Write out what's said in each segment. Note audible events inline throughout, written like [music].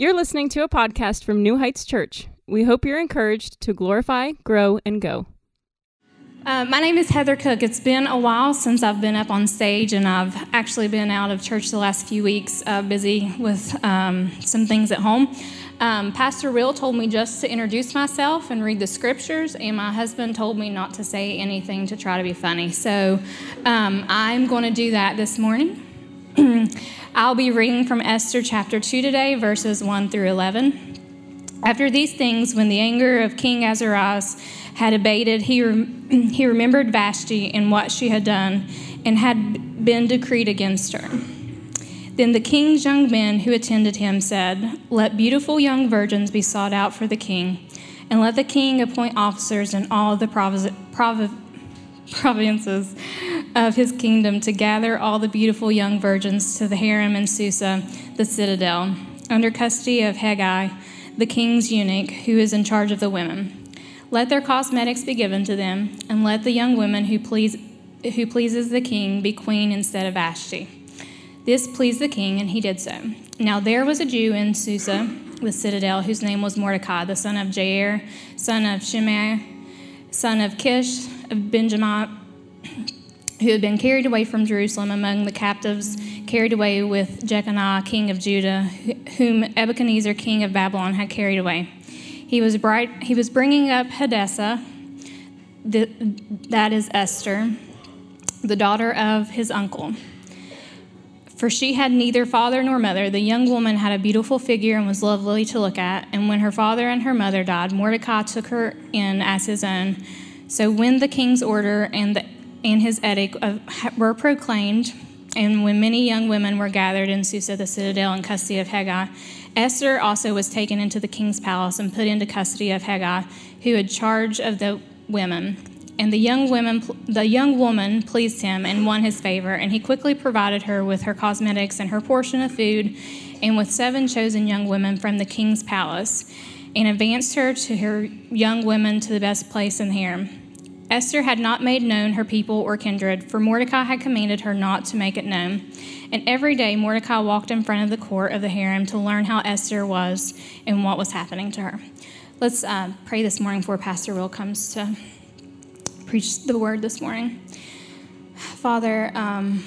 You're listening to a podcast from New Heights Church. We hope you're encouraged to glorify, grow, and go. Uh, my name is Heather Cook. It's been a while since I've been up on stage, and I've actually been out of church the last few weeks, uh, busy with um, some things at home. Um, Pastor Will told me just to introduce myself and read the scriptures, and my husband told me not to say anything to try to be funny. So um, I'm going to do that this morning. [clears throat] I'll be reading from Esther chapter 2 today, verses 1 through 11. After these things, when the anger of King Ahasuerus had abated, he, [clears throat] he remembered Vashti and what she had done and had been decreed against her. Then the king's young men who attended him said, Let beautiful young virgins be sought out for the king, and let the king appoint officers in all the provinces [laughs] provinces of his kingdom to gather all the beautiful young virgins to the harem in Susa, the citadel, under custody of Haggai, the king's eunuch, who is in charge of the women. Let their cosmetics be given to them, and let the young woman who, please, who pleases the king be queen instead of Vashti. This pleased the king, and he did so. Now there was a Jew in Susa, the citadel, whose name was Mordecai, the son of Jair, son of Shimei, son of Kish, of Benjamin, who had been carried away from Jerusalem among the captives, carried away with Jeconiah, king of Judah, whom Nebuchadnezzar, king of Babylon, had carried away. He was, bright, he was bringing up Hadassah, the, that is Esther, the daughter of his uncle. For she had neither father nor mother. The young woman had a beautiful figure and was lovely to look at. And when her father and her mother died, Mordecai took her in as his own. So when the king's order and, the, and his edict were proclaimed, and when many young women were gathered in Susa, the citadel, in custody of Hegai, Esther also was taken into the king's palace and put into custody of Hegai, who had charge of the women. And the young woman, the young woman pleased him and won his favor, and he quickly provided her with her cosmetics and her portion of food, and with seven chosen young women from the king's palace and advanced her to her young women to the best place in the harem. Esther had not made known her people or kindred, for Mordecai had commanded her not to make it known. And every day Mordecai walked in front of the court of the harem to learn how Esther was and what was happening to her. Let's uh, pray this morning before Pastor Will comes to preach the word this morning. Father, um,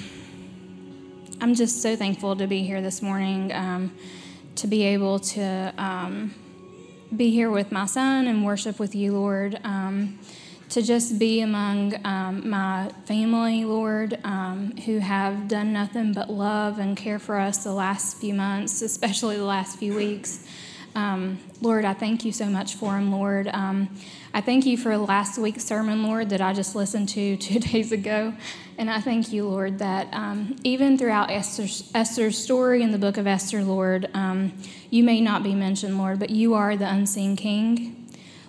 I'm just so thankful to be here this morning, um, to be able to. Um, be here with my son and worship with you, Lord. To just be among um, my family, Lord, um, who have done nothing but love and care for us the last few months, especially the last few weeks. Um, Lord, I thank you so much for him, Lord. Um, I thank you for last week's sermon, Lord, that I just listened to [laughs] two days ago. And I thank you, Lord, that um, even throughout Esther's, Esther's, story in the book of Esther, Lord, um, you may not be mentioned, Lord, but you are the unseen king.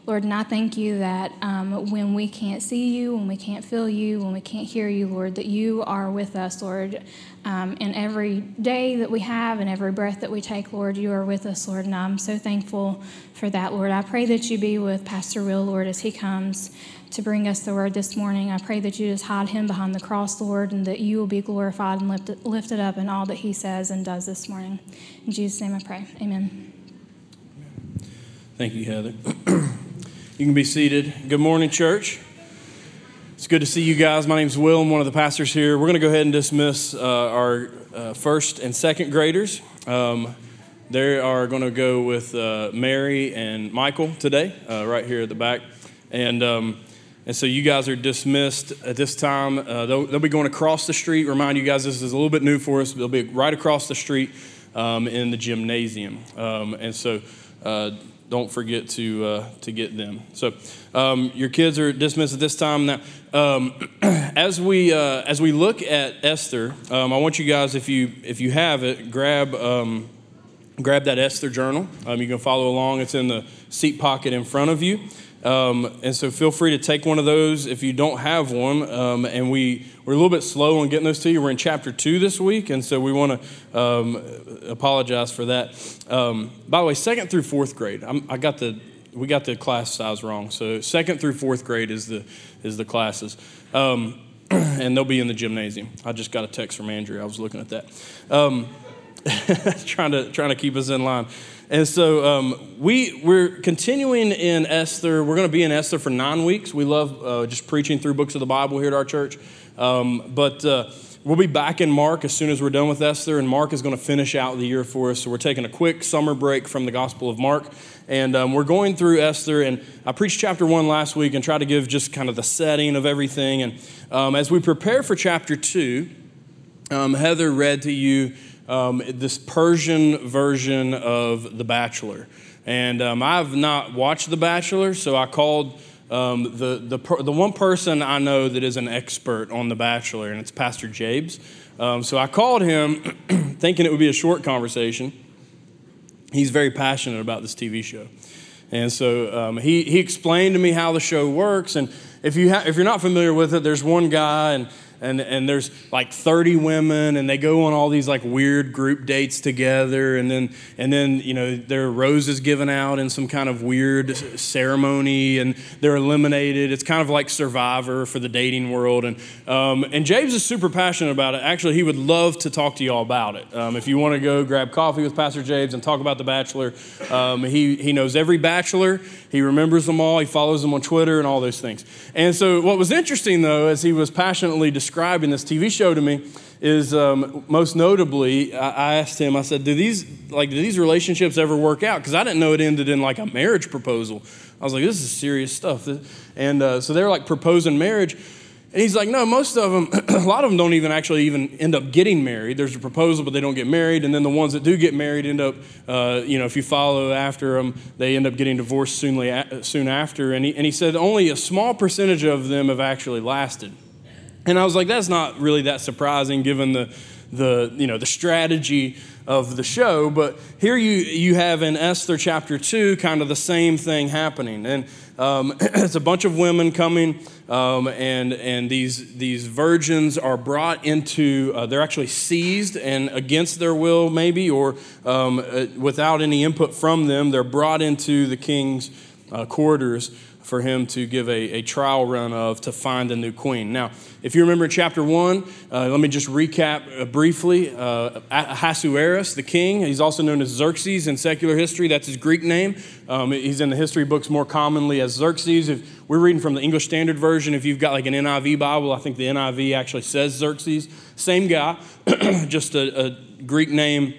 Lord, and I thank you that um, when we can't see you, when we can't feel you, when we can't hear you, Lord, that you are with us, Lord. Um, and every day that we have and every breath that we take, Lord, you are with us, Lord. And I'm so thankful for that, Lord. I pray that you be with Pastor Will, Lord, as he comes to bring us the word this morning. I pray that you just hide him behind the cross, Lord, and that you will be glorified and lifted, lifted up in all that he says and does this morning. In Jesus' name I pray. Amen. Thank you, Heather. [clears throat] You can be seated. Good morning, church. It's good to see you guys. My name is Will. I'm one of the pastors here. We're going to go ahead and dismiss uh, our uh, first and second graders. Um, they are going to go with uh, Mary and Michael today, uh, right here at the back. And, um, and so you guys are dismissed at this time. Uh, they'll, they'll, be going across the street. Remind you guys, this is a little bit new for us. They'll be right across the street um, in the gymnasium. Um, and so uh, don't forget to uh, to get them. So um, your kids are dismissed at this time. Now, um, [clears throat] as we uh, as we look at Esther, um, I want you guys, if you if you have it, grab um, grab that Esther journal. Um, you can follow along. It's in the seat pocket in front of you. Um, and so feel free to take one of those if you don't have one. Um, and we, we're a little bit slow on getting those to you. We're in chapter two this week, and so we want to um, apologize for that. Um, by the way, second through fourth grade, I'm, i got the we got the class size wrong. So second through fourth grade is the is the classes, um, [clears throat] and they'll be in the gymnasium. I just got a text from Andrew. I was looking at that. [laughs] Trying to trying to keep us in line. And so um, we we're continuing in Esther. We're going to be in Esther for nine weeks. We love uh, just preaching through books of the Bible here at our church. Um, but uh, we'll be back in Mark as soon as we're done with Esther, and Mark is going to finish out the year for us. So we're taking a quick summer break from the Gospel of Mark, and um, we're going through Esther. And I preached chapter one last week and tried to give just kind of the setting of everything. And um, as we prepare for chapter two, um, Heather read to you um, this Persian version of The Bachelor. And um, I've not watched The Bachelor, so I called um, the, the, the one person I know that is an expert on The Bachelor, and it's Pastor James. Um, so I called him [clears throat] thinking it would be a short conversation. He's very passionate about this TV show. And so um, he, he explained to me how the show works. And if, you ha- if you're not familiar with it, there's one guy, and and, and there's like 30 women and they go on all these like weird group dates together and then and then you know there are roses given out in some kind of weird ceremony and they're eliminated. It's kind of like survivor for the dating world and um, and james is super passionate about it. Actually he would love to talk to you all about it. Um, if you want to go grab coffee with pastor james and talk about the bachelor um, he, he knows every bachelor he remembers them all he follows them on twitter and all those things and so what was interesting though as he was passionately describing this TV show to me is um, most notably, I, asked him, I said, do these, like, do these relationships ever work out? Because I didn't know it ended in like a marriage proposal. I was like, this is serious stuff. And uh, so they're like proposing marriage. And he's like, no, most of them, [clears throat] a lot of them don't even actually even end up getting married. There's a proposal, but they don't get married. And then the ones that do get married end up, uh, you know, if you follow after them, they end up getting divorced soon, soon after. And he, and he said only a small percentage of them have actually lasted. And I was like, that's not really that surprising given the, the, you know, the strategy of the show. But here you, you have in Esther chapter 2 kind of the same thing happening. And um, [clears throat] it's a bunch of women coming, um, and, and these, these virgins are brought into, uh, they're actually seized and against their will, maybe, or um, uh, without any input from them, they're brought into the king's uh, quarters for him to give a, a trial run of to find a new queen. Now, if you remember chapter one, uh, let me just recap uh, briefly. Uh, Ahasuerus, the king, he's also known as Xerxes in secular history. That's his Greek name. Um, he's in the history books more commonly as Xerxes. If we're reading from the English Standard Version, if you've got like an NIV Bible, I think the NIV actually says Xerxes. Same guy, [clears throat] just a, a Greek name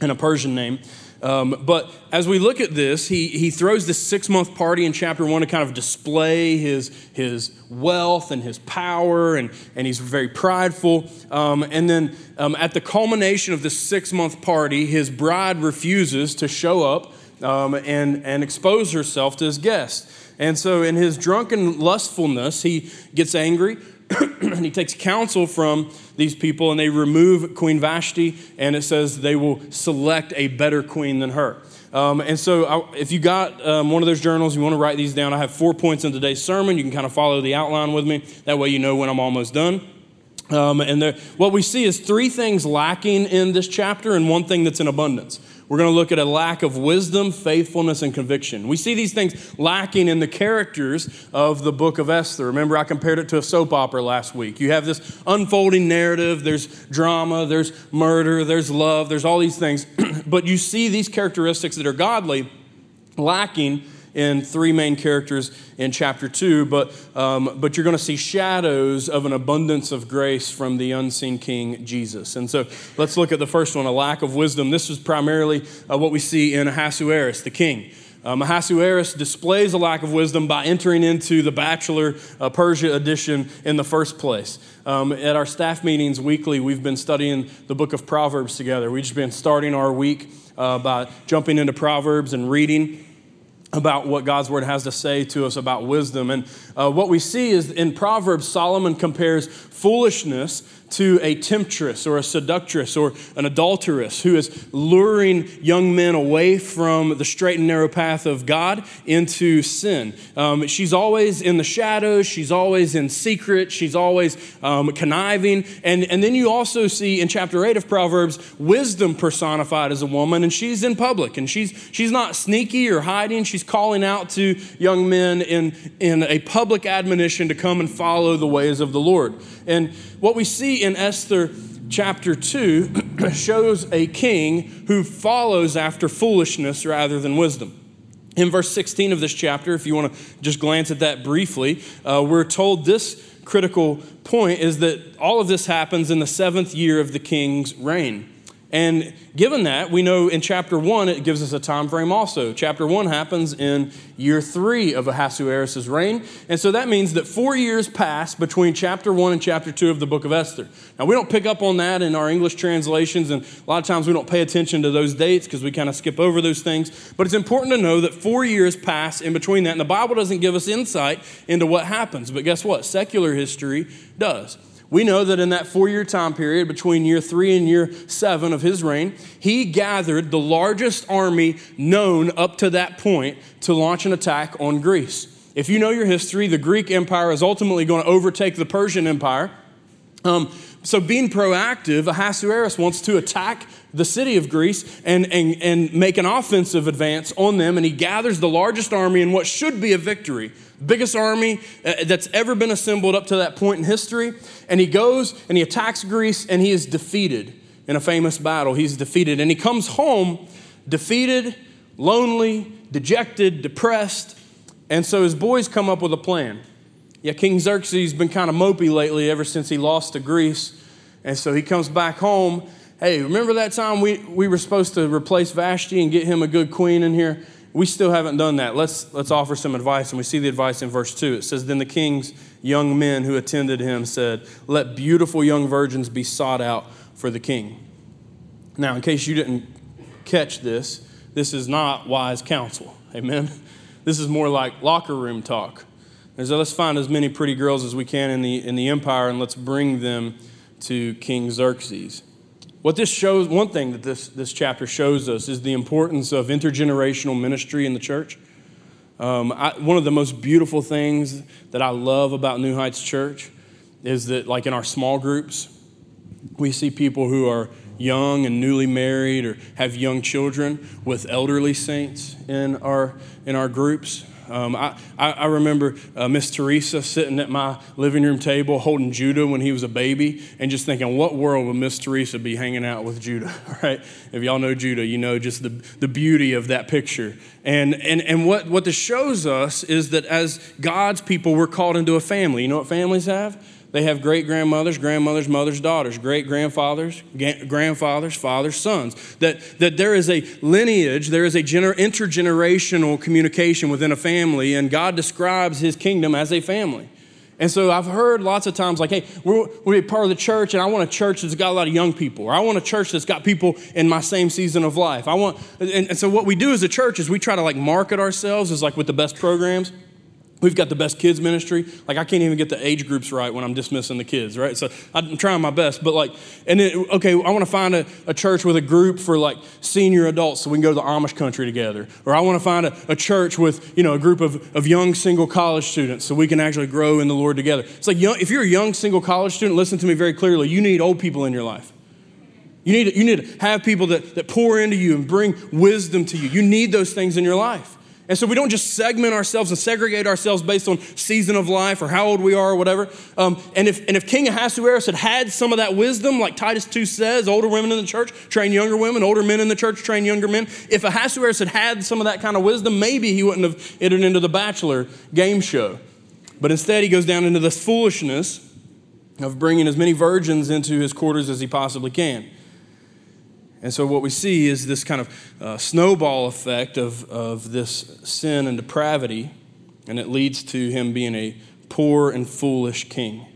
and a Persian name. Um, but as we look at this, he, he throws this six month party in chapter one to kind of display his, his wealth and his power, and, and he's very prideful. Um, and then um, at the culmination of this six month party, his bride refuses to show up um, and, and expose herself to his guests. And so, in his drunken lustfulness, he gets angry [clears throat] and he takes counsel from these people and they remove Queen Vashti, and it says they will select a better queen than her. Um, and so, I, if you got um, one of those journals, you want to write these down. I have four points in today's sermon. You can kind of follow the outline with me. That way, you know when I'm almost done. Um, and there, what we see is three things lacking in this chapter and one thing that's in abundance. We're going to look at a lack of wisdom, faithfulness, and conviction. We see these things lacking in the characters of the book of Esther. Remember, I compared it to a soap opera last week. You have this unfolding narrative, there's drama, there's murder, there's love, there's all these things. [clears throat] but you see these characteristics that are godly lacking in three main characters in chapter two, but, um, but you're going to see shadows of an abundance of grace from the unseen King Jesus. And so let's look at the first one a lack of wisdom. This is primarily uh, what we see in Ahasuerus, the king. Um, Ahasuerus displays a lack of wisdom by entering into the Bachelor uh, Persia edition in the first place. Um, at our staff meetings weekly, we've been studying the book of Proverbs together. We've just been starting our week uh, by jumping into Proverbs and reading about what God's word has to say to us about wisdom. And uh, what we see is in Proverbs, Solomon compares foolishness to a temptress or a seductress or an adulteress who is luring young men away from the straight and narrow path of God into sin. Um, she's always in the shadows, she's always in secret, she's always um, conniving. And, and then you also see in chapter 8 of Proverbs wisdom personified as a woman, and she's in public and she's, she's not sneaky or hiding, she's calling out to young men in, in a public admonition to come and follow the ways of the Lord. And what we see in Esther chapter 2 [clears throat] shows a king who follows after foolishness rather than wisdom. In verse 16 of this chapter, if you want to just glance at that briefly, uh, we're told this critical point is that all of this happens in the seventh year of the king's reign. And given that, we know in chapter one, it gives us a time frame also. Chapter one happens in year three of Ahasuerus' reign. And so that means that four years pass between chapter one and chapter two of the book of Esther. Now, we don't pick up on that in our English translations, and a lot of times we don't pay attention to those dates because we kind of skip over those things. But it's important to know that four years pass in between that. And the Bible doesn't give us insight into what happens. But guess what? Secular history does. We know that in that four year time period between year three and year seven of his reign, he gathered the largest army known up to that point to launch an attack on Greece. If you know your history, the Greek Empire is ultimately going to overtake the Persian Empire. Um, so, being proactive, Ahasuerus wants to attack the city of Greece and, and, and make an offensive advance on them, and he gathers the largest army in what should be a victory biggest army uh, that's ever been assembled up to that point in history. And he goes and he attacks Greece and he is defeated in a famous battle. He's defeated. And he comes home defeated, lonely, dejected, depressed. And so his boys come up with a plan. Yeah, King Xerxes been kind of mopey lately ever since he lost to Greece. And so he comes back home. Hey, remember that time we, we were supposed to replace Vashti and get him a good queen in here? we still haven't done that. Let's, let's offer some advice. And we see the advice in verse 2. It says, Then the king's young men who attended him said, Let beautiful young virgins be sought out for the king. Now, in case you didn't catch this, this is not wise counsel. Amen? [laughs] This is more like locker room talk. And so let's find as many pretty girls as we can in the, in the empire and let's bring them to King Xerxes. What this shows, one thing that this, this chapter shows us is the importance of intergenerational ministry in the church. Um, I, one of the most beautiful things that I love about New Heights Church is that, like in our small groups, we see people who are young and newly married or have young children with elderly saints in our, in our groups. Um, I, I, remember uh, Miss Teresa sitting at my living room table holding Judah when he was a baby and just thinking, what world would Miss Teresa be hanging out with Judah, [laughs] right? If y'all know Judah, you know just the, the beauty of that picture. And, and, and what, what this shows us is that as God's people, we're called into a family. You know what families have? They have great grandmothers, grandmothers, mothers, daughters, great grandfathers, grandfathers, fathers, sons. That, that there is a lineage, there is a gener- intergenerational communication within a family, and God describes his kingdom as a family. And so I've heard lots of times, like, hey, we're, we're part of the church, and I want a church that's got a lot of young people, or I want a church that's got people in my same season of life. I want, and, and so what we do as a church is we try to like market ourselves as like with the best programs. We've got the best kids ministry. Like I can't even get the age groups right when I'm dismissing the kids, right? So I'm trying my best, but like, and then okay, I want to find a, a church with a group for like senior adults so we can go to the Amish country together, or I want to find a, a church with you know a group of, of young single college students so we can actually grow in the Lord together. It's like young, if you're a young single college student, listen to me very clearly. You need old people in your life. You need, you need to have people that, that pour into you and bring wisdom to you. You need those things in your life. And so we don't just segment ourselves and segregate ourselves based on season of life or how old we are or whatever. Um, and, if, and if King Ahasuerus had had some of that wisdom, like Titus 2 says, older women in the church train younger women, older men in the church train younger men. If Ahasuerus had had some of that kind of wisdom, maybe he wouldn't have entered into the Bachelor game show. But instead, he goes down into this foolishness of bringing as many virgins into his quarters as he possibly can. And so, what we see is this kind of uh, snowball effect of, of this sin and depravity, and it leads to him being a poor and foolish king.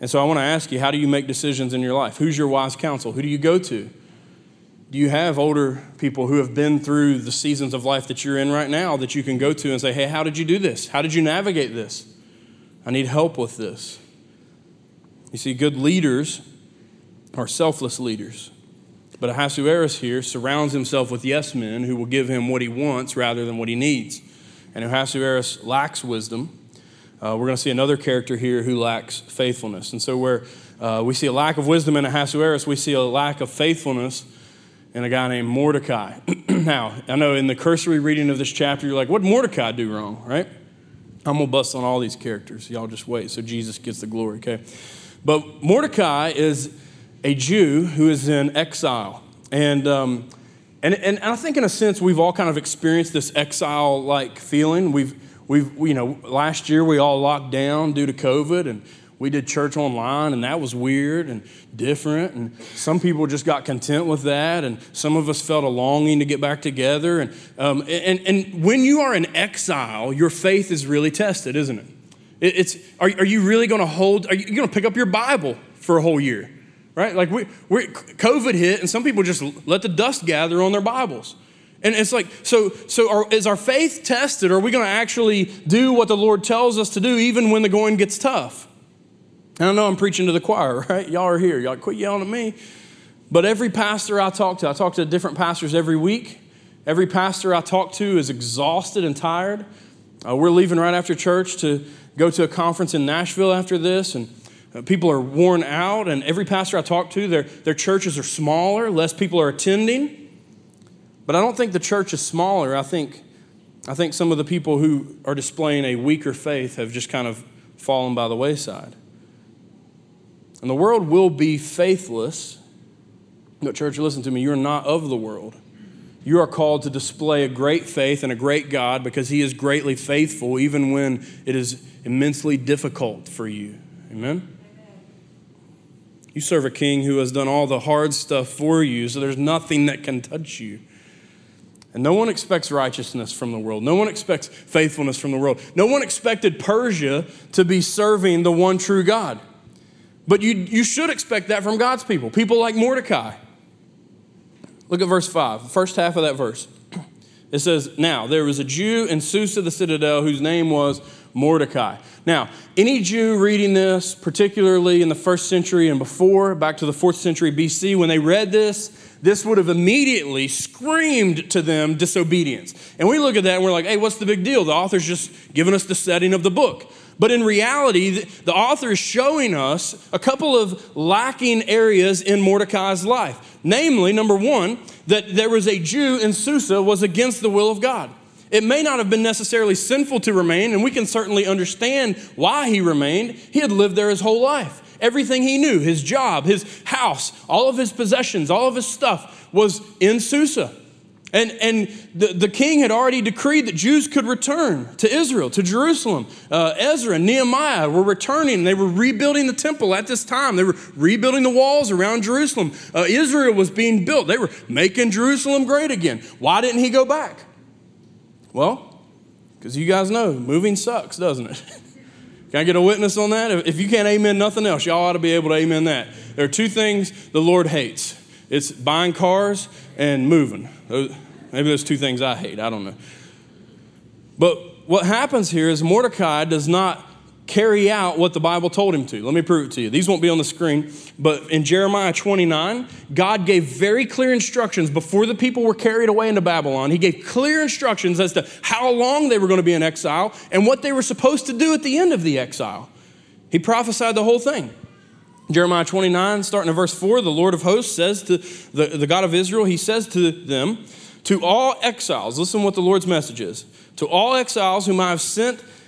And so, I want to ask you how do you make decisions in your life? Who's your wise counsel? Who do you go to? Do you have older people who have been through the seasons of life that you're in right now that you can go to and say, hey, how did you do this? How did you navigate this? I need help with this. You see, good leaders are selfless leaders. But Ahasuerus here surrounds himself with yes men who will give him what he wants rather than what he needs. And Ahasuerus lacks wisdom. Uh, we're going to see another character here who lacks faithfulness. And so, where uh, we see a lack of wisdom in Ahasuerus, we see a lack of faithfulness in a guy named Mordecai. [clears throat] now, I know in the cursory reading of this chapter, you're like, what did Mordecai do wrong, right? I'm going to bust on all these characters. Y'all just wait so Jesus gets the glory, okay? But Mordecai is a Jew who is in exile. And, um, and, and I think, in a sense, we've all kind of experienced this exile like feeling. We've, we've, you know, last year we all locked down due to COVID, and we did church online, and that was weird and different. And some people just got content with that, and some of us felt a longing to get back together. And, um, and, and when you are in exile, your faith is really tested, isn't it? It's, are, are you really going to hold, are you going to pick up your Bible for a whole year? Right? Like, we, we, COVID hit, and some people just let the dust gather on their Bibles. And it's like, so, so are, is our faith tested? Are we going to actually do what the Lord tells us to do even when the going gets tough? And I know I'm preaching to the choir, [laughs] right? Y'all are here. Y'all quit yelling at me. But every pastor I talk to, I talk to different pastors every week. Every pastor I talk to is exhausted and tired. Uh, we're leaving right after church to go to a conference in Nashville after this, and people are worn out. And every pastor I talk to, their, their churches are smaller, less people are attending. But I don't think the church is smaller. I think, I think some of the people who are displaying a weaker faith have just kind of fallen by the wayside. And the world will be faithless. But, church, listen to me, you're not of the world. You are called to display a great faith and a great God because He is greatly faithful, even when it is immensely difficult for you. Amen? You serve a king who has done all the hard stuff for you, so there's nothing that can touch you. And no one expects righteousness from the world. No one expects faithfulness from the world. No one expected Persia to be serving the one true God. But you, you should expect that from God's people, people like Mordecai. Look at verse 5, the first half of that verse. [clears throat] It says, Now there was a Jew in Susa the citadel whose name was Mordecai. Now, any Jew reading this, particularly in the first century and before, back to the fourth century BC, when they read this, this would have immediately screamed to them disobedience. And we look at that and we're like, hey, what's the big deal? The author's just giving us the setting of the book. But in reality, the author is showing us a couple of lacking areas in Mordecai's life. Namely, number one, that there was a Jew in Susa was against the will of God. It may not have been necessarily sinful to remain, and we can certainly understand why he remained. He had lived there his whole life. Everything he knew, his job, his house, all of his possessions, all of his stuff was in Susa. And, and the, the king had already decreed that Jews could return to Israel, to Jerusalem. Uh, Ezra and Nehemiah were returning. They were rebuilding the temple at this time. They were rebuilding the walls around Jerusalem. Uh, Israel was being built. They were making Jerusalem great again. Why didn't he go back? Well, because you guys know moving sucks, doesn't it? [laughs] Can I get a witness on that? If you can't amen nothing else, y'all ought to be able to amen that. There are two things the Lord hates it's buying cars and moving. Maybe those two things I hate. I don't know. But what happens here is Mordecai does not carry out what the Bible told him to. Let me prove it to you. These won't be on the screen, but in Jeremiah 29, God gave very clear instructions before the people were carried away into Babylon. He gave clear instructions as to how long they were going to be in exile and what they were supposed to do at the end of the exile. He prophesied the whole thing. Jeremiah 29, starting in verse 4, the Lord of hosts says to the, the God of Israel, He says to them, To all exiles, listen what the Lord's message is. To all exiles whom I have sent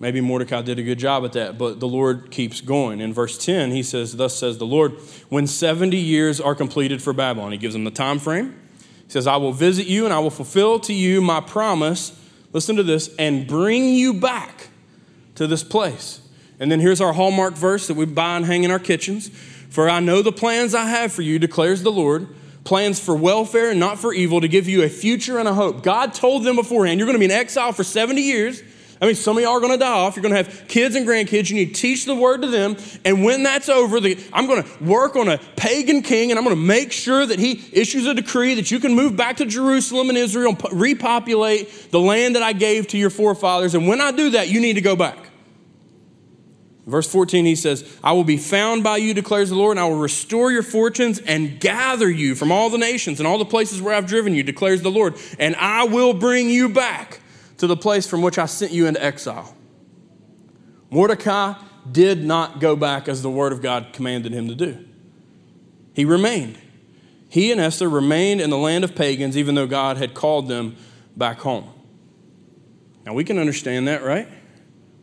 Maybe Mordecai did a good job at that, but the Lord keeps going. In verse 10, he says, Thus says the Lord, when 70 years are completed for Babylon, he gives them the time frame. He says, I will visit you and I will fulfill to you my promise. Listen to this, and bring you back to this place. And then here's our hallmark verse that we buy and hang in our kitchens. For I know the plans I have for you, declares the Lord plans for welfare and not for evil, to give you a future and a hope. God told them beforehand, you're going to be in exile for 70 years. I mean, some of y'all are going to die off. You're going to have kids and grandkids. You need to teach the word to them. And when that's over, the, I'm going to work on a pagan king and I'm going to make sure that he issues a decree that you can move back to Jerusalem and Israel and repopulate the land that I gave to your forefathers. And when I do that, you need to go back. Verse 14, he says, I will be found by you, declares the Lord, and I will restore your fortunes and gather you from all the nations and all the places where I've driven you, declares the Lord, and I will bring you back to the place from which I sent you into exile. Mordecai did not go back as the word of God commanded him to do. He remained. He and Esther remained in the land of pagans, even though God had called them back home. Now we can understand that, right?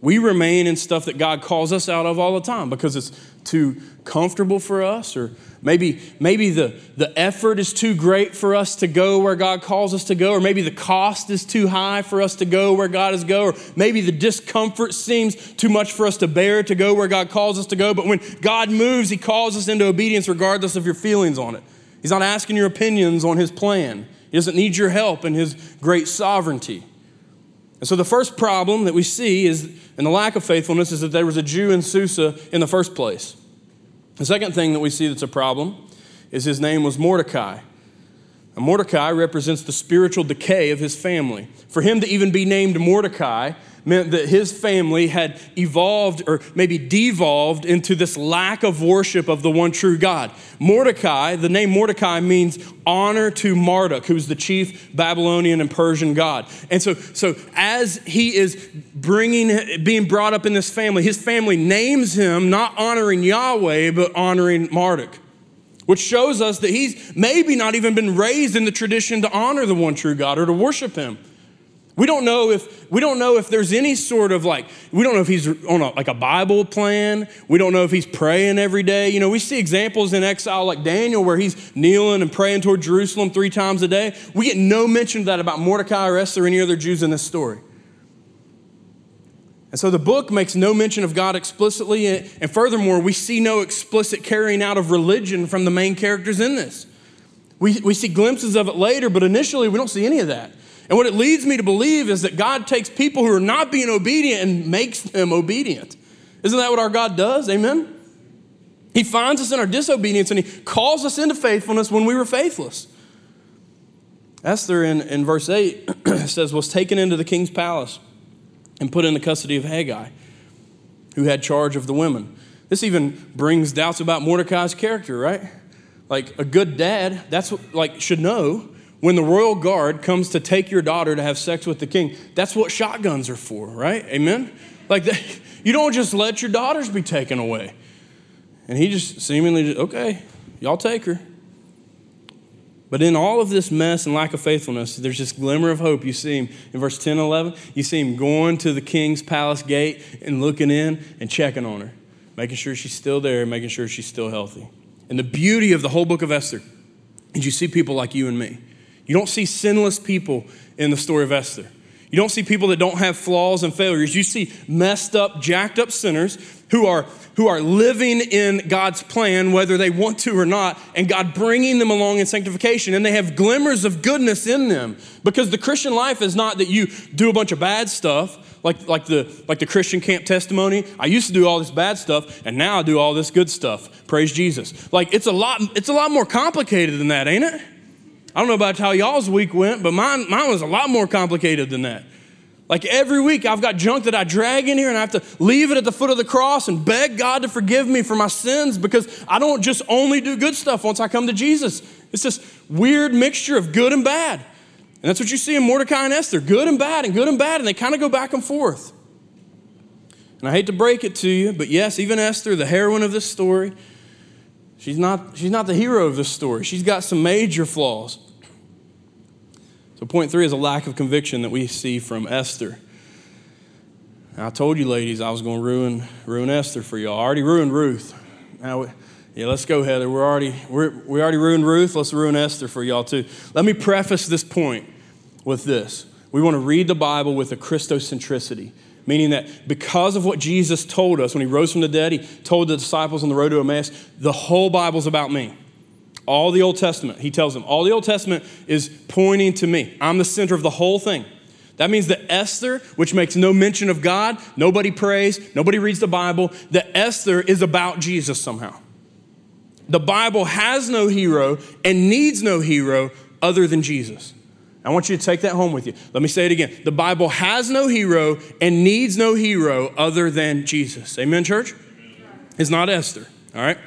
We remain in stuff that God calls us out of all the time because it's too comfortable for us, or maybe, maybe the, the effort is too great for us to go where God calls us to go, or maybe the cost is too high for us to go where God is go, or maybe the discomfort seems too much for us to bear to go where God calls us to go. But when God moves, He calls us into obedience regardless of your feelings on it. He's not asking your opinions on His plan, He doesn't need your help in His great sovereignty. And so the first problem that we see is, in the lack of faithfulness, is that there was a Jew in Susa in the first place. The second thing that we see that's a problem is his name was Mordecai. And Mordecai represents the spiritual decay of his family. For him to even be named Mordecai meant that his family had evolved or maybe devolved into this lack of worship of the one true God. Mordecai, the name Mordecai means honor to Marduk, who's the chief Babylonian and Persian god. And so, so as he is bringing, being brought up in this family, his family names him not honoring Yahweh, but honoring Marduk which shows us that he's maybe not even been raised in the tradition to honor the one true God or to worship him. We don't know if we don't know if there's any sort of like we don't know if he's on a, like a Bible plan. We don't know if he's praying every day. You know, we see examples in exile like Daniel where he's kneeling and praying toward Jerusalem three times a day. We get no mention of that about Mordecai or Esther or any other Jews in this story. And so the book makes no mention of God explicitly, and furthermore, we see no explicit carrying out of religion from the main characters in this. We, we see glimpses of it later, but initially we don't see any of that. And what it leads me to believe is that God takes people who are not being obedient and makes them obedient. Isn't that what our God does? Amen? He finds us in our disobedience and He calls us into faithfulness when we were faithless. Esther in, in verse 8 [clears throat] says, was taken into the king's palace and put in the custody of Haggai, who had charge of the women. This even brings doubts about Mordecai's character, right? Like a good dad, that's what like should know when the royal guard comes to take your daughter to have sex with the king, that's what shotguns are for, right? Amen? Like, [laughs] you don't just let your daughters be taken away. And he just seemingly, just, okay, y'all take her. But in all of this mess and lack of faithfulness, there's this glimmer of hope. You see him in verse 10 and 11. You see him going to the king's palace gate and looking in and checking on her, making sure she's still there, making sure she's still healthy. And the beauty of the whole book of Esther is you see people like you and me you don't see sinless people in the story of Esther. You don't see people that don't have flaws and failures. You see messed up, jacked up sinners who are, who are living in God's plan, whether they want to or not, and God bringing them along in sanctification. And they have glimmers of goodness in them. Because the Christian life is not that you do a bunch of bad stuff, like, like, the, like the Christian camp testimony. I used to do all this bad stuff, and now I do all this good stuff. Praise Jesus. Like, it's a lot, it's a lot more complicated than that, ain't it? I don't know about how y'all's week went, but mine, mine was a lot more complicated than that. Like every week, I've got junk that I drag in here and I have to leave it at the foot of the cross and beg God to forgive me for my sins because I don't just only do good stuff once I come to Jesus. It's this weird mixture of good and bad. And that's what you see in Mordecai and Esther good and bad and good and bad, and they kind of go back and forth. And I hate to break it to you, but yes, even Esther, the heroine of this story, She's not, she's not the hero of this story. She's got some major flaws. So, point three is a lack of conviction that we see from Esther. I told you, ladies, I was going to ruin, ruin Esther for y'all. I already ruined Ruth. Now, yeah, let's go, Heather. We're already, we're, we already ruined Ruth. Let's ruin Esther for y'all, too. Let me preface this point with this. We want to read the Bible with a Christocentricity meaning that because of what Jesus told us when he rose from the dead, he told the disciples on the road to Emmaus, the whole Bible's about me. All the Old Testament, he tells them, all the Old Testament is pointing to me. I'm the center of the whole thing. That means that Esther, which makes no mention of God, nobody prays, nobody reads the Bible, that Esther is about Jesus somehow. The Bible has no hero and needs no hero other than Jesus. I want you to take that home with you. Let me say it again. The Bible has no hero and needs no hero other than Jesus. Amen, church? It's not Esther, all right?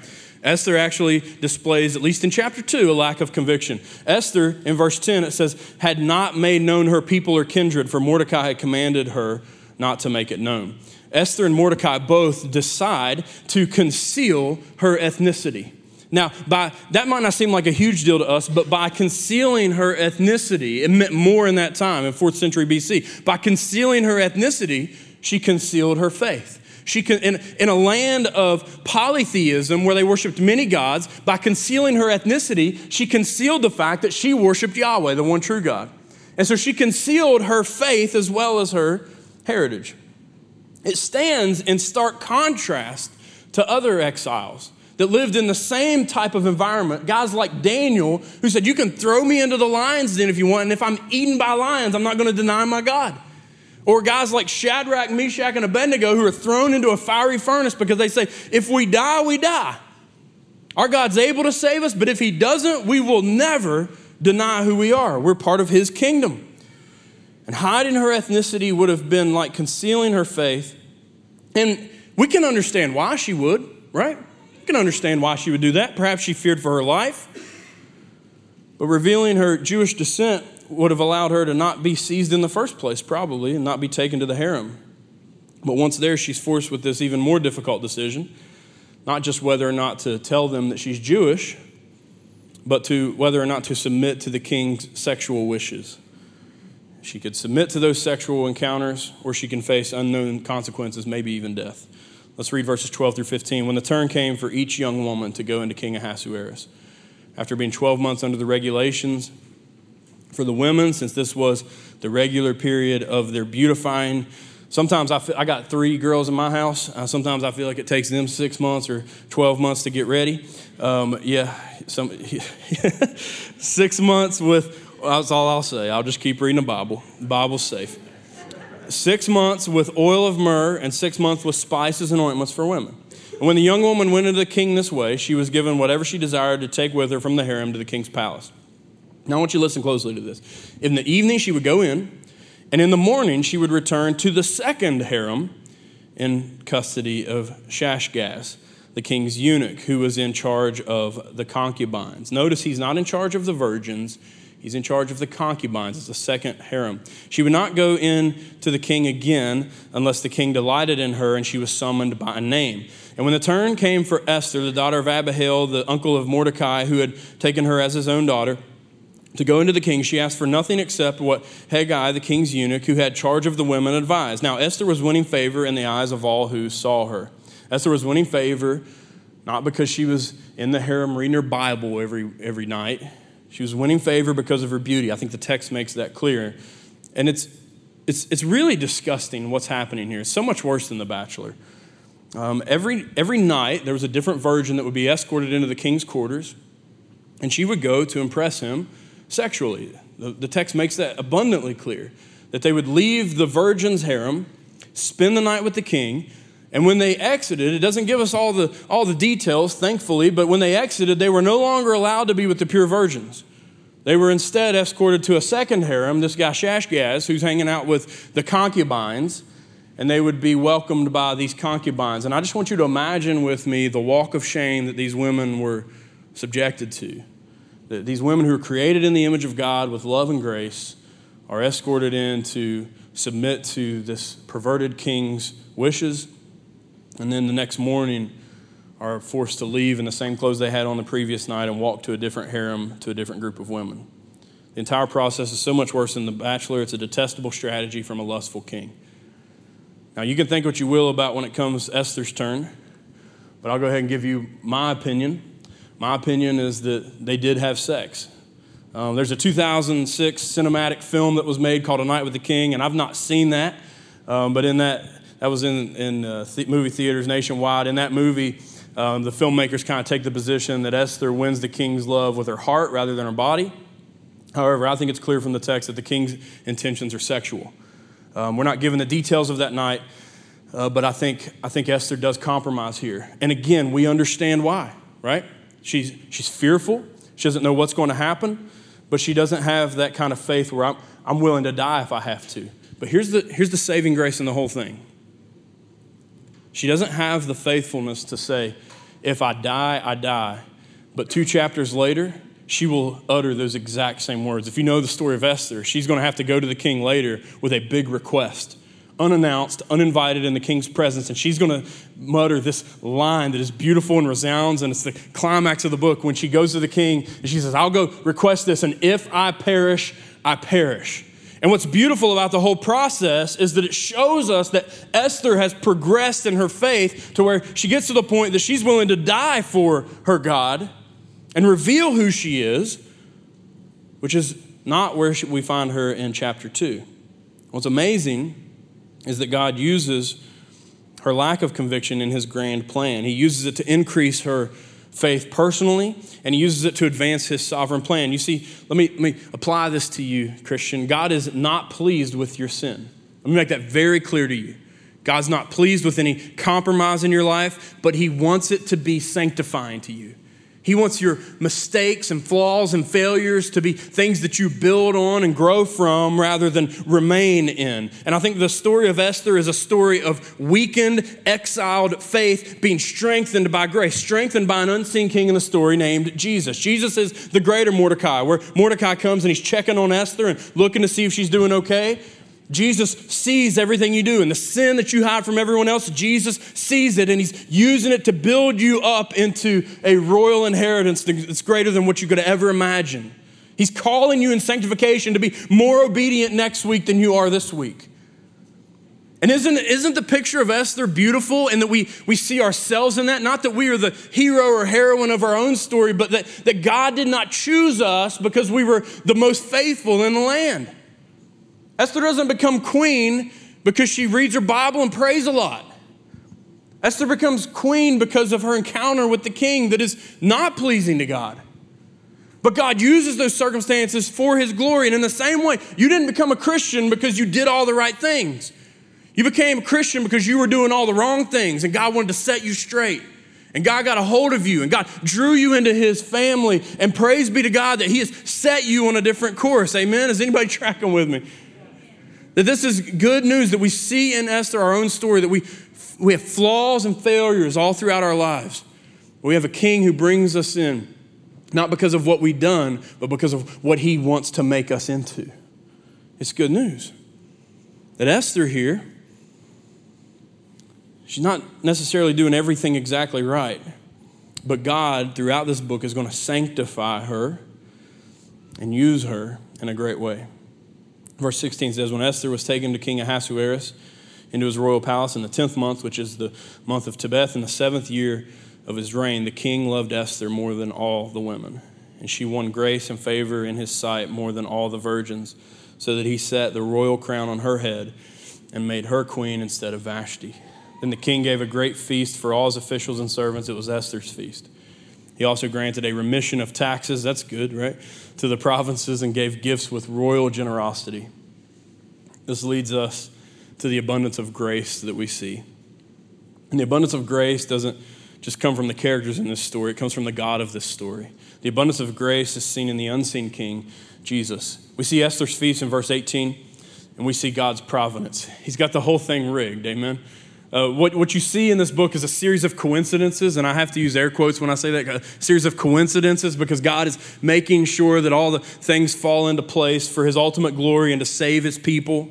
Esther actually displays, at least in chapter 2, a lack of conviction. Esther, in verse 10, it says, had not made known her people or kindred, for Mordecai had commanded her not to make it known. Esther and Mordecai both decide to conceal her ethnicity. Now, by, that might not seem like a huge deal to us, but by concealing her ethnicity, it meant more in that time, in 4th century BC. By concealing her ethnicity, she concealed her faith. She in, in a land of polytheism where they worshiped many gods, by concealing her ethnicity, she concealed the fact that she worshiped Yahweh, the one true God. And so she concealed her faith as well as her heritage. It stands in stark contrast to other exiles that lived in the same type of environment. Guys like Daniel, who said, You can throw me into the lion's den if you want, and if I'm eaten by lions, I'm not going to deny my God. Or guys like Shadrach, Meshach, and Abednego who are thrown into a fiery furnace because they say, If we die, we die. Our God's able to save us, but if He doesn't, we will never deny who we are. We're part of His kingdom. And hiding her ethnicity would have been like concealing her faith. And we can understand why she would, right? You can understand why she would do that. Perhaps she feared for her life. But revealing her Jewish descent would have allowed her to not be seized in the first place, probably, and not be taken to the harem. But once there, she's forced with this even more difficult decision not just whether or not to tell them that she's Jewish, but to whether or not to submit to the king's sexual wishes. She could submit to those sexual encounters, or she can face unknown consequences, maybe even death. Let's read verses 12 through 15. When the turn came for each young woman to go into King Ahasuerus, after being 12 months under the regulations, for the women, since this was the regular period of their beautifying, sometimes I, feel, I got three girls in my house. Uh, sometimes I feel like it takes them six months or 12 months to get ready. Um, yeah, some, [laughs] six months with, that's all I'll say. I'll just keep reading the Bible. The Bible's safe six months with oil of myrrh, and six months with spices and ointments for women. And when the young woman went into the king this way, she was given whatever she desired to take with her from the harem to the king's palace. Now I want you to listen closely to this. In the evening, she would go in, and in the morning, she would return to the second harem in custody of Shaashgaz, the king's eunuch, who was in charge of the concubines. Notice he's not in charge of the virgins, He's in charge of the concubines. It's the second harem. She would not go in to the king again unless the king delighted in her and she was summoned by name. And when the turn came for Esther, the daughter of Abihail, the uncle of Mordecai, who had taken her as his own daughter, to go into the king, she asked for nothing except what Hegai, the king's eunuch, who had charge of the women, advised. Now, Esther was winning favor in the eyes of all who saw her. Esther was winning favor not because she was in the harem reading her Bible every, every night. She was winning favor because of her beauty. I think the text makes that clear. And it's, it's, it's really disgusting what's happening here. It's so much worse than The Bachelor. Um, every, every night, there was a different virgin that would be escorted into the king's quarters, and she would go to impress him sexually. The, the text makes that abundantly clear that they would leave the virgin's harem, spend the night with the king, and when they exited, it doesn't give us all the, all the details, thankfully, but when they exited, they were no longer allowed to be with the pure virgins. They were instead escorted to a second harem, this guy Shaashgaz, who's hanging out with the concubines, and they would be welcomed by these concubines. And I just want you to imagine with me the walk of shame that these women were subjected to. That these women who are created in the image of God with love and grace are escorted in to submit to this perverted king's wishes and then the next morning are forced to leave in the same clothes they had on the previous night and walk to a different harem to a different group of women. The entire process is so much worse than The Bachelor. It's a detestable strategy from a lustful king. Now, you can think what you will about when it comes Esther's turn, but I'll go ahead and give you my opinion. My opinion is that they did have sex. Um, there's a 2006 cinematic film that was made called A Night with the King, and I've not seen that. Um, but in that that was in, in uh, th- movie theaters nationwide. In that movie, um, the filmmakers kind of take the position that Esther wins the king's love with her heart rather than her body. However, I think it's clear from the text that the king's intentions are sexual. Um, we're not given the details of that night, uh, but I think, I think Esther does compromise here. And again, we understand why, right? She's, she's fearful, she doesn't know what's going to happen. but she doesn't have that kind of faith where I'm, I'm willing to die if I have to. But here's the, here's the saving grace in the whole thing she doesn't have the faithfulness to say, if I die, I die. But two chapters later, she will utter those exact same words. If you know the story of Esther, she's going to have to go to the king later with a big request, unannounced, uninvited in the king's presence, and she's going to mutter this line that is beautiful and resounds, and it's the climax of the book when she goes to the king and she says, I'll go request this, and if I perish, I perish. And what's beautiful about the whole process is that it shows us that Esther has progressed in her faith to where she gets to the point that she's willing to die for her God and reveal who she is, which is not where we find her in chapter 2. What's amazing is that God uses her lack of conviction in his grand plan. He uses it to increase her faith personally, and he uses it to advance his sovereign plan. You see, let me, let me apply this to you, Christian. God is not pleased with your sin. Let me make that very clear to you. God's not pleased with any compromise in your life, but he wants it to be sanctifying to you. He wants your mistakes and flaws and failures to be things that you build on and grow from rather than remain in. And I think the story of Esther is a story of weakened, exiled faith being strengthened by grace, strengthened by an unseen king in the story named Jesus. Jesus is the greater Mordecai, where Mordecai comes and he's checking on Esther and looking to see if she's doing okay. Jesus sees everything you do, and the sin that you hide from everyone else, Jesus sees it, and He's using it to build you up into a royal inheritance that's greater than what you could ever imagine. He's calling you in sanctification to be more obedient next week than you are this week. And isn't, isn't the picture of Esther beautiful in that we, we see ourselves in that? Not that we are the hero or heroine of our own story, but that, that God did not choose us because we were the most faithful in the land. Esther doesn't become queen because she reads her Bible and prays a lot. Esther becomes queen because of her encounter with the king that is not pleasing to God. But God uses those circumstances for his glory. And in the same way, you didn't become a Christian because you did all the right things. You became a Christian because you were doing all the wrong things and God wanted to set you straight. And God got a hold of you and God drew you into his family. And praise be to God that he has set you on a different course. Amen. Is anybody [laughs] tracking with me? That this is good news that we see in Esther, our own story, that we, we have flaws and failures all throughout our lives. We have a king who brings us in, not because of what we've done, but because of what he wants to make us into. It's good news. That Esther here, she's not necessarily doing everything exactly right, but God, throughout this book, is going to sanctify her and use her in a great way. Verse 16 says, When Esther was taken to King Ahasuerus into his royal palace in the 10th month, which is the month of Tebeth, in the seventh year of his reign, the king loved Esther more than all the women. And she won grace and favor in his sight more than all the virgins, so that he set the royal crown on her head and made her queen instead of Vashti. Then the king gave a great feast for all his officials and servants. It was Esther's feast. He also granted a remission of taxes, that's good, right, to the provinces and gave gifts with royal generosity. This leads us to the abundance of grace that we see. And the abundance of grace doesn't just come from the characters in this story, it comes from the God of this story. The abundance of grace is seen in the unseen king, Jesus. We see Esther's feast in verse 18, and we see God's providence. He's got the whole thing rigged, amen? Uh, what, what you see in this book is a series of coincidences, and I have to use air quotes when I say that a series of coincidences because God is making sure that all the things fall into place for His ultimate glory and to save His people.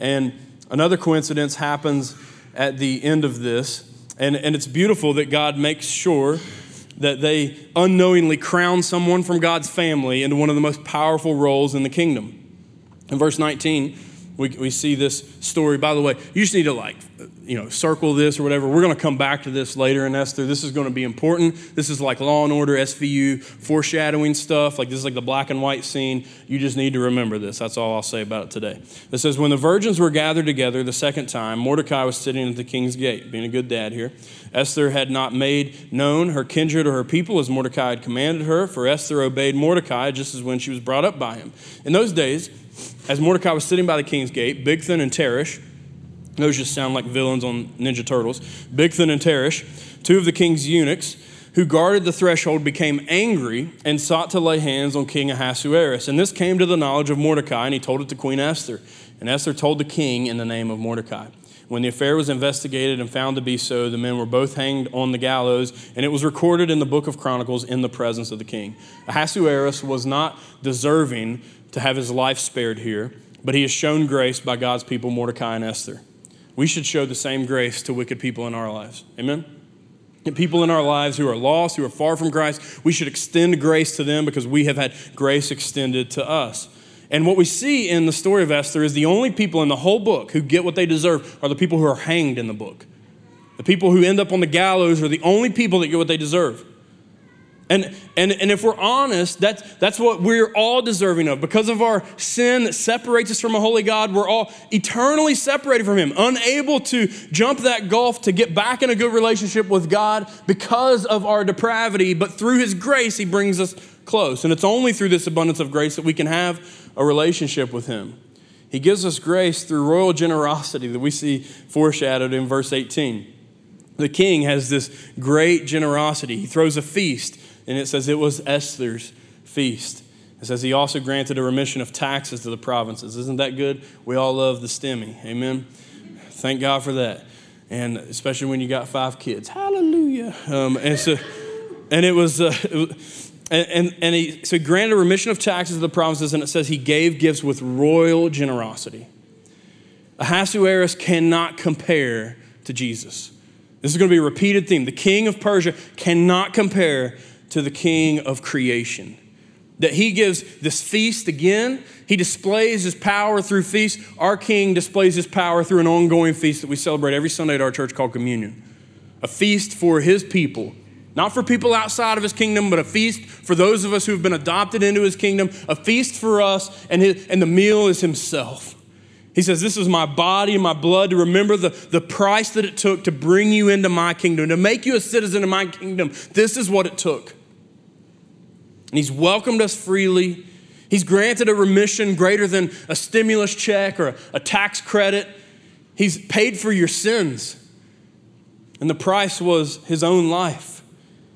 And another coincidence happens at the end of this, and, and it's beautiful that God makes sure that they unknowingly crown someone from God's family into one of the most powerful roles in the kingdom. In verse 19, we, we see this story. By the way, you just need to like, you know, circle this or whatever. We're going to come back to this later in Esther. This is going to be important. This is like Law and Order, SVU, foreshadowing stuff. Like this is like the black and white scene. You just need to remember this. That's all I'll say about it today. It says, When the virgins were gathered together the second time, Mordecai was sitting at the king's gate, being a good dad here. Esther had not made known her kindred or her people as Mordecai had commanded her, for Esther obeyed Mordecai just as when she was brought up by him. In those days, as Mordecai was sitting by the king's gate, Bigthan and Teresh, those just sound like villains on Ninja Turtles, Bigthan and Teresh, two of the king's eunuchs, who guarded the threshold became angry and sought to lay hands on King Ahasuerus. And this came to the knowledge of Mordecai, and he told it to Queen Esther. And Esther told the king in the name of Mordecai. When the affair was investigated and found to be so, the men were both hanged on the gallows, and it was recorded in the book of Chronicles in the presence of the king. Ahasuerus was not deserving to have his life spared here, but he has shown grace by God's people, Mordecai and Esther. We should show the same grace to wicked people in our lives. Amen? People in our lives who are lost, who are far from Christ, we should extend grace to them because we have had grace extended to us. And what we see in the story of Esther is the only people in the whole book who get what they deserve are the people who are hanged in the book. The people who end up on the gallows are the only people that get what they deserve. And, and, and if we're honest, that's, that's what we're all deserving of. Because of our sin that separates us from a holy God, we're all eternally separated from Him, unable to jump that gulf to get back in a good relationship with God because of our depravity. But through His grace, He brings us close. And it's only through this abundance of grace that we can have a relationship with Him. He gives us grace through royal generosity that we see foreshadowed in verse 18. The king has this great generosity. He throws a feast, and it says it was Esther's feast. It says he also granted a remission of taxes to the provinces. Isn't that good? We all love the stimmy. Amen. Thank God for that. And especially when you got five kids. Hallelujah. Um, and so, and it was, uh, and, and, and he, so he granted a remission of taxes to the provinces, and it says he gave gifts with royal generosity. Ahasuerus cannot compare to Jesus. This is going to be a repeated theme. The king of Persia cannot compare to the king of creation. That he gives this feast again, he displays his power through feast. Our king displays his power through an ongoing feast that we celebrate every Sunday at our church called communion. A feast for his people not for people outside of his kingdom, but a feast for those of us who've been adopted into his kingdom, a feast for us, and, his, and the meal is himself. He says, This is my body and my blood to remember the, the price that it took to bring you into my kingdom, to make you a citizen of my kingdom. This is what it took. And he's welcomed us freely. He's granted a remission greater than a stimulus check or a, a tax credit. He's paid for your sins. And the price was his own life.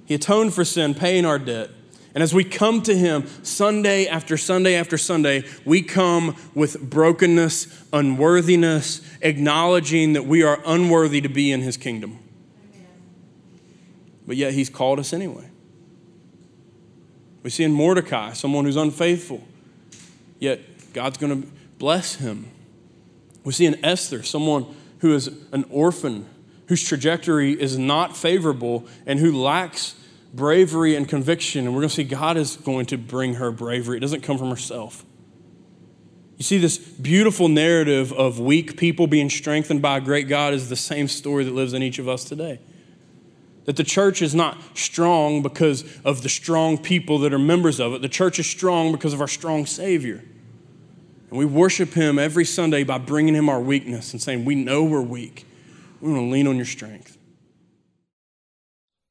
He atoned for sin, paying our debt. And as we come to Him Sunday after Sunday after Sunday, we come with brokenness, unworthiness, acknowledging that we are unworthy to be in His kingdom. But yet He's called us anyway. We see in Mordecai someone who's unfaithful, yet God's going to bless him. We see in Esther someone who is an orphan, whose trajectory is not favorable, and who lacks bravery and conviction, and we're going to see God is going to bring her bravery. It doesn't come from herself. You see, this beautiful narrative of weak people being strengthened by a great God is the same story that lives in each of us today. That the church is not strong because of the strong people that are members of it. The church is strong because of our strong Savior. And we worship Him every Sunday by bringing Him our weakness and saying, We know we're weak. We want to lean on your strength.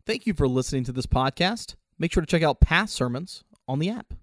Thank you for listening to this podcast. Make sure to check out past sermons on the app.